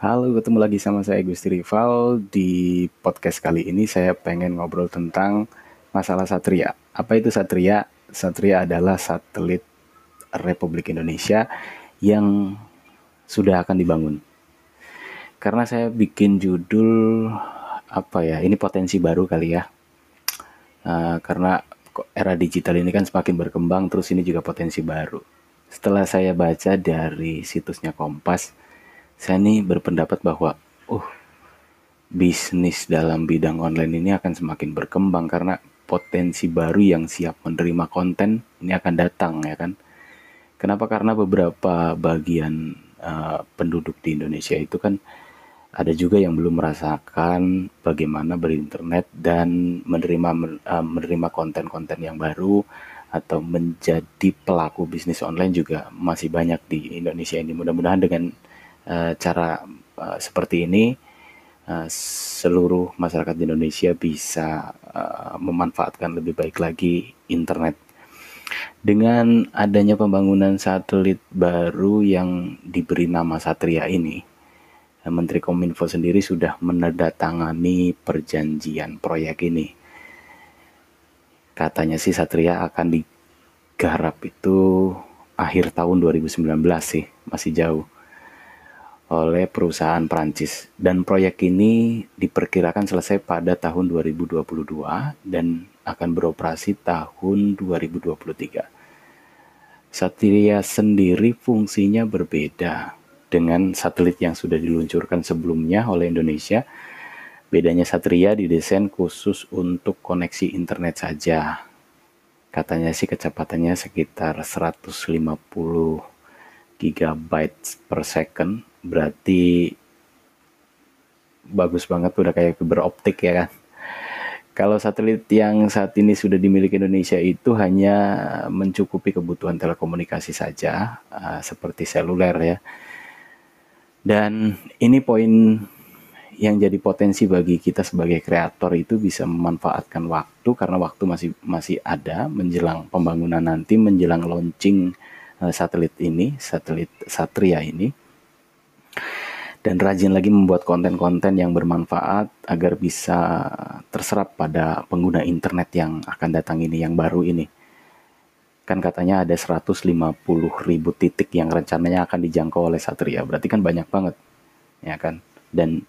Halo, ketemu lagi sama saya Gusti Rival. Di podcast kali ini saya pengen ngobrol tentang masalah Satria. Apa itu Satria? Satria adalah satelit Republik Indonesia yang sudah akan dibangun. Karena saya bikin judul apa ya? Ini potensi baru kali ya. Uh, karena era digital ini kan semakin berkembang, terus ini juga potensi baru. Setelah saya baca dari situsnya Kompas, saya nih berpendapat bahwa uh bisnis dalam bidang online ini akan semakin berkembang karena potensi baru yang siap menerima konten ini akan datang ya kan. Kenapa? Karena beberapa bagian uh, penduduk di Indonesia itu kan ada juga yang belum merasakan bagaimana berinternet dan menerima uh, menerima konten-konten yang baru atau menjadi pelaku bisnis online juga masih banyak di Indonesia ini. Mudah-mudahan dengan uh, cara uh, seperti ini uh, seluruh masyarakat di Indonesia bisa uh, memanfaatkan lebih baik lagi internet. Dengan adanya pembangunan satelit baru yang diberi nama Satria ini, Menteri Kominfo sendiri sudah menandatangani perjanjian proyek ini. Katanya sih Satria akan digarap itu akhir tahun 2019 sih, masih jauh oleh perusahaan Prancis dan proyek ini diperkirakan selesai pada tahun 2022 dan akan beroperasi tahun 2023. Satria sendiri fungsinya berbeda dengan satelit yang sudah diluncurkan sebelumnya oleh Indonesia. Bedanya Satria didesain khusus untuk koneksi internet saja. Katanya sih kecepatannya sekitar 150 gigabytes per second berarti bagus banget udah kayak fiber optik ya kan. Kalau satelit yang saat ini sudah dimiliki Indonesia itu hanya mencukupi kebutuhan telekomunikasi saja uh, seperti seluler ya. Dan ini poin yang jadi potensi bagi kita sebagai kreator itu bisa memanfaatkan waktu karena waktu masih masih ada menjelang pembangunan nanti menjelang launching uh, satelit ini satelit Satria ini dan rajin lagi membuat konten-konten yang bermanfaat agar bisa terserap pada pengguna internet yang akan datang ini, yang baru ini. Kan katanya ada 150 ribu titik yang rencananya akan dijangkau oleh Satria, berarti kan banyak banget, ya kan? Dan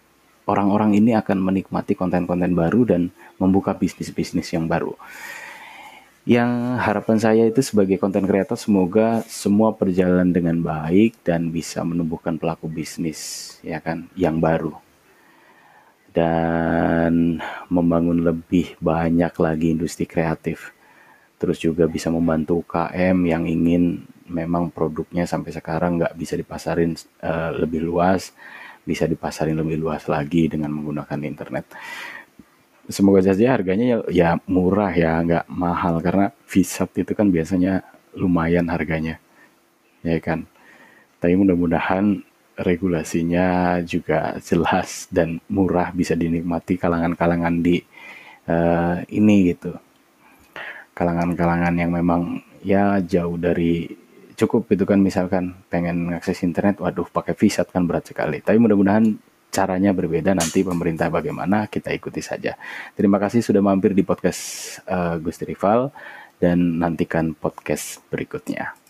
orang-orang ini akan menikmati konten-konten baru dan membuka bisnis-bisnis yang baru yang harapan saya itu sebagai konten kreator semoga semua berjalan dengan baik dan bisa menumbuhkan pelaku bisnis ya kan yang baru. Dan membangun lebih banyak lagi industri kreatif. Terus juga bisa membantu UKM yang ingin memang produknya sampai sekarang nggak bisa dipasarin uh, lebih luas bisa dipasarin lebih luas lagi dengan menggunakan internet semoga saja harganya ya, ya murah ya nggak mahal. Karena visat itu kan biasanya lumayan harganya ya kan? Tapi mudah-mudahan regulasinya juga jelas dan murah bisa dinikmati kalangan-kalangan di uh, ini gitu. Kalangan-kalangan yang memang ya jauh dari cukup itu kan. Misalkan pengen akses internet waduh pakai visat kan berat sekali. Tapi mudah-mudahan caranya berbeda nanti pemerintah bagaimana kita ikuti saja. Terima kasih sudah mampir di podcast uh, Gusti Rival dan nantikan podcast berikutnya.